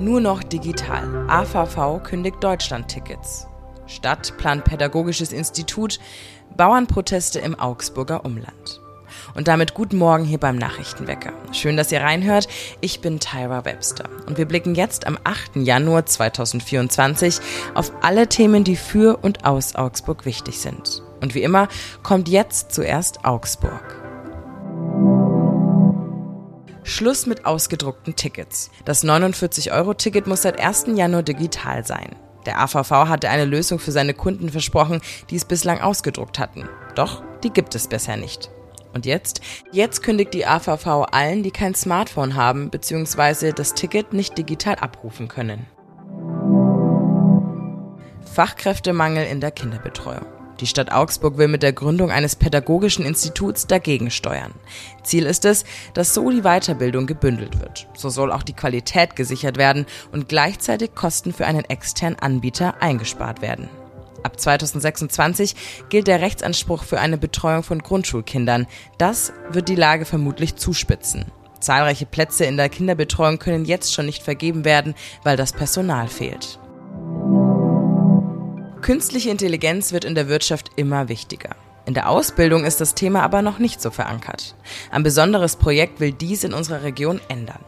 Nur noch digital. AVV kündigt Deutschland-Tickets. Stadt plant Pädagogisches Institut. Bauernproteste im Augsburger Umland. Und damit guten Morgen hier beim Nachrichtenwecker. Schön, dass ihr reinhört. Ich bin Tyra Webster und wir blicken jetzt am 8. Januar 2024 auf alle Themen, die für und aus Augsburg wichtig sind. Und wie immer kommt jetzt zuerst Augsburg. Schluss mit ausgedruckten Tickets. Das 49-Euro-Ticket muss seit 1. Januar digital sein. Der AVV hatte eine Lösung für seine Kunden versprochen, die es bislang ausgedruckt hatten. Doch die gibt es bisher nicht. Und jetzt? Jetzt kündigt die AVV allen, die kein Smartphone haben bzw. das Ticket nicht digital abrufen können. Fachkräftemangel in der Kinderbetreuung. Die Stadt Augsburg will mit der Gründung eines pädagogischen Instituts dagegen steuern. Ziel ist es, dass so die Weiterbildung gebündelt wird. So soll auch die Qualität gesichert werden und gleichzeitig Kosten für einen externen Anbieter eingespart werden. Ab 2026 gilt der Rechtsanspruch für eine Betreuung von Grundschulkindern. Das wird die Lage vermutlich zuspitzen. Zahlreiche Plätze in der Kinderbetreuung können jetzt schon nicht vergeben werden, weil das Personal fehlt. Künstliche Intelligenz wird in der Wirtschaft immer wichtiger. In der Ausbildung ist das Thema aber noch nicht so verankert. Ein besonderes Projekt will dies in unserer Region ändern.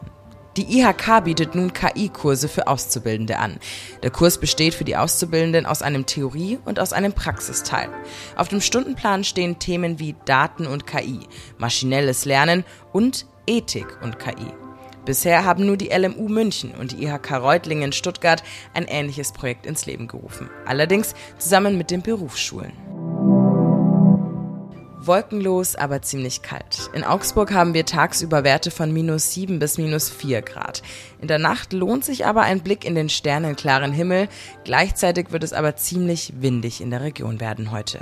Die IHK bietet nun KI-Kurse für Auszubildende an. Der Kurs besteht für die Auszubildenden aus einem Theorie- und aus einem Praxisteil. Auf dem Stundenplan stehen Themen wie Daten und KI, maschinelles Lernen und Ethik und KI. Bisher haben nur die LMU München und die IHK Reutlingen Stuttgart ein ähnliches Projekt ins Leben gerufen. Allerdings zusammen mit den Berufsschulen. Wolkenlos, aber ziemlich kalt. In Augsburg haben wir tagsüber Werte von minus 7 bis minus 4 Grad. In der Nacht lohnt sich aber ein Blick in den sternenklaren Himmel. Gleichzeitig wird es aber ziemlich windig in der Region werden heute.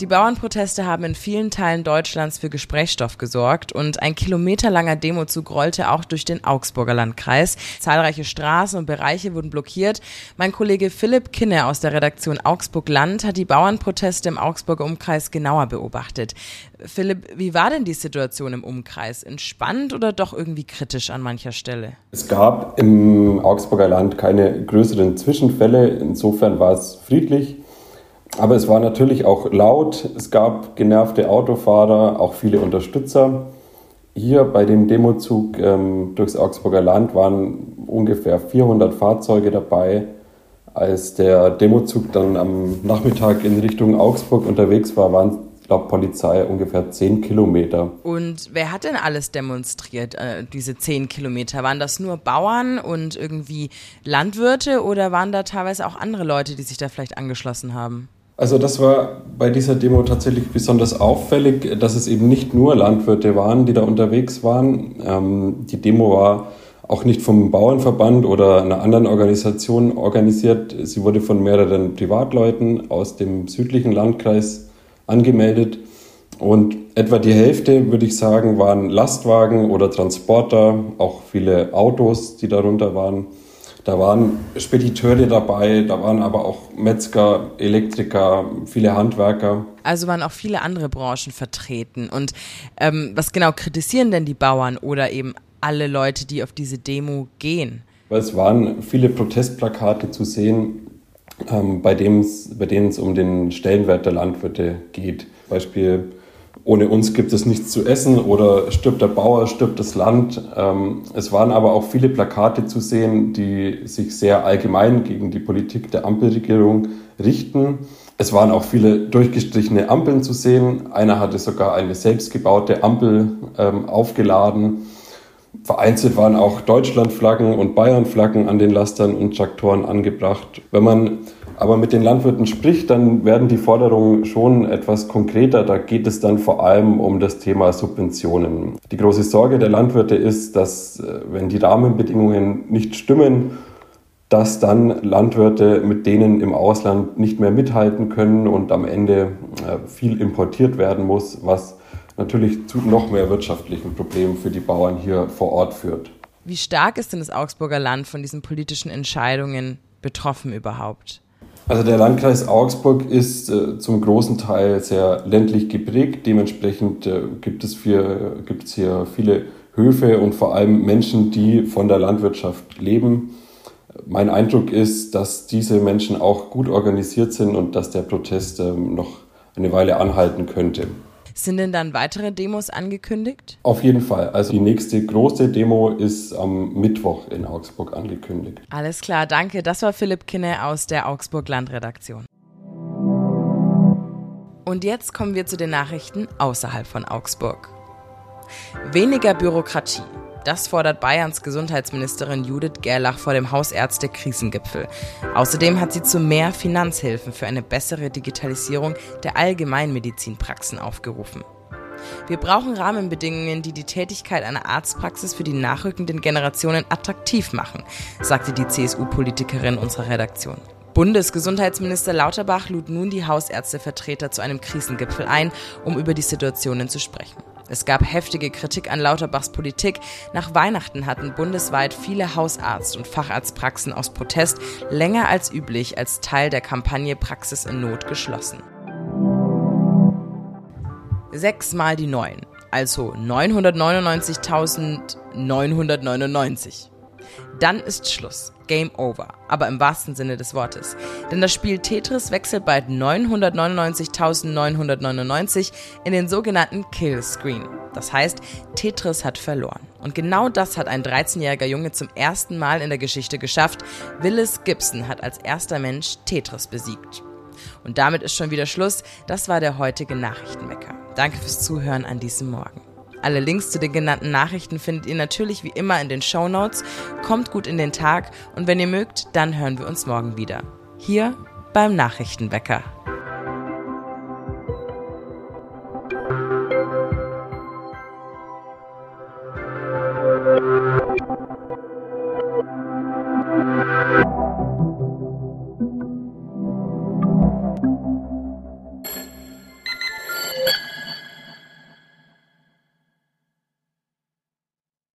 Die Bauernproteste haben in vielen Teilen Deutschlands für Gesprächsstoff gesorgt und ein kilometerlanger Demozug rollte auch durch den Augsburger Landkreis. Zahlreiche Straßen und Bereiche wurden blockiert. Mein Kollege Philipp Kinne aus der Redaktion Augsburg Land hat die Bauernproteste im Augsburger Umkreis genauer beobachtet. Philipp, wie war denn die Situation im Umkreis? Entspannt oder doch irgendwie kritisch an mancher Stelle? Es gab im Augsburger Land keine größeren Zwischenfälle. Insofern war es friedlich. Aber es war natürlich auch laut, es gab genervte Autofahrer, auch viele Unterstützer. Hier bei dem Demozug ähm, durchs Augsburger Land waren ungefähr 400 Fahrzeuge dabei. Als der Demozug dann am Nachmittag in Richtung Augsburg unterwegs war, waren laut Polizei ungefähr 10 Kilometer. Und wer hat denn alles demonstriert, äh, diese 10 Kilometer? Waren das nur Bauern und irgendwie Landwirte oder waren da teilweise auch andere Leute, die sich da vielleicht angeschlossen haben? Also das war bei dieser Demo tatsächlich besonders auffällig, dass es eben nicht nur Landwirte waren, die da unterwegs waren. Ähm, die Demo war auch nicht vom Bauernverband oder einer anderen Organisation organisiert. Sie wurde von mehreren Privatleuten aus dem südlichen Landkreis angemeldet. Und etwa die Hälfte, würde ich sagen, waren Lastwagen oder Transporter, auch viele Autos, die darunter waren. Da waren Spediteure dabei, da waren aber auch Metzger, Elektriker, viele Handwerker. Also waren auch viele andere Branchen vertreten. Und ähm, was genau kritisieren denn die Bauern oder eben alle Leute, die auf diese Demo gehen? Es waren viele Protestplakate zu sehen, ähm, bei, bei denen es um den Stellenwert der Landwirte geht. Beispiel ohne uns gibt es nichts zu essen oder stirbt der Bauer, stirbt das Land. Ähm, es waren aber auch viele Plakate zu sehen, die sich sehr allgemein gegen die Politik der Ampelregierung richten. Es waren auch viele durchgestrichene Ampeln zu sehen. Einer hatte sogar eine selbstgebaute Ampel ähm, aufgeladen. Vereinzelt waren auch Deutschlandflaggen und Bayernflaggen an den Lastern und Traktoren angebracht. Wenn man aber mit den Landwirten spricht, dann werden die Forderungen schon etwas konkreter. Da geht es dann vor allem um das Thema Subventionen. Die große Sorge der Landwirte ist, dass äh, wenn die Rahmenbedingungen nicht stimmen, dass dann Landwirte mit denen im Ausland nicht mehr mithalten können und am Ende äh, viel importiert werden muss, was natürlich zu noch mehr wirtschaftlichen Problemen für die Bauern hier vor Ort führt. Wie stark ist denn das Augsburger Land von diesen politischen Entscheidungen betroffen überhaupt? Also der Landkreis Augsburg ist äh, zum großen Teil sehr ländlich geprägt. Dementsprechend äh, gibt, es für, gibt hier viele Höfe und vor allem Menschen, die von der Landwirtschaft leben. Mein Eindruck ist, dass diese Menschen auch gut organisiert sind und dass der Protest ähm, noch eine Weile anhalten könnte. Sind denn dann weitere Demos angekündigt? Auf jeden Fall. Also die nächste große Demo ist am Mittwoch in Augsburg angekündigt. Alles klar, danke. Das war Philipp Kinne aus der Augsburg Landredaktion. Und jetzt kommen wir zu den Nachrichten außerhalb von Augsburg. Weniger Bürokratie. Das fordert Bayerns Gesundheitsministerin Judith Gerlach vor dem Hausärzte-Krisengipfel. Außerdem hat sie zu mehr Finanzhilfen für eine bessere Digitalisierung der Allgemeinmedizinpraxen aufgerufen. Wir brauchen Rahmenbedingungen, die die Tätigkeit einer Arztpraxis für die nachrückenden Generationen attraktiv machen, sagte die CSU-Politikerin unserer Redaktion. Bundesgesundheitsminister Lauterbach lud nun die Hausärztevertreter zu einem Krisengipfel ein, um über die Situationen zu sprechen. Es gab heftige Kritik an Lauterbachs Politik. Nach Weihnachten hatten bundesweit viele Hausarzt- und Facharztpraxen aus Protest länger als üblich als Teil der Kampagne Praxis in Not geschlossen. Sechs mal die neun, also 999.999. Dann ist Schluss. Game over. Aber im wahrsten Sinne des Wortes. Denn das Spiel Tetris wechselt bald 999.999 in den sogenannten Kill Screen. Das heißt, Tetris hat verloren. Und genau das hat ein 13-jähriger Junge zum ersten Mal in der Geschichte geschafft. Willis Gibson hat als erster Mensch Tetris besiegt. Und damit ist schon wieder Schluss. Das war der heutige Nachrichtenwecker. Danke fürs Zuhören an diesem Morgen. Alle Links zu den genannten Nachrichten findet ihr natürlich wie immer in den Show Notes. Kommt gut in den Tag und wenn ihr mögt, dann hören wir uns morgen wieder. Hier beim Nachrichtenwecker.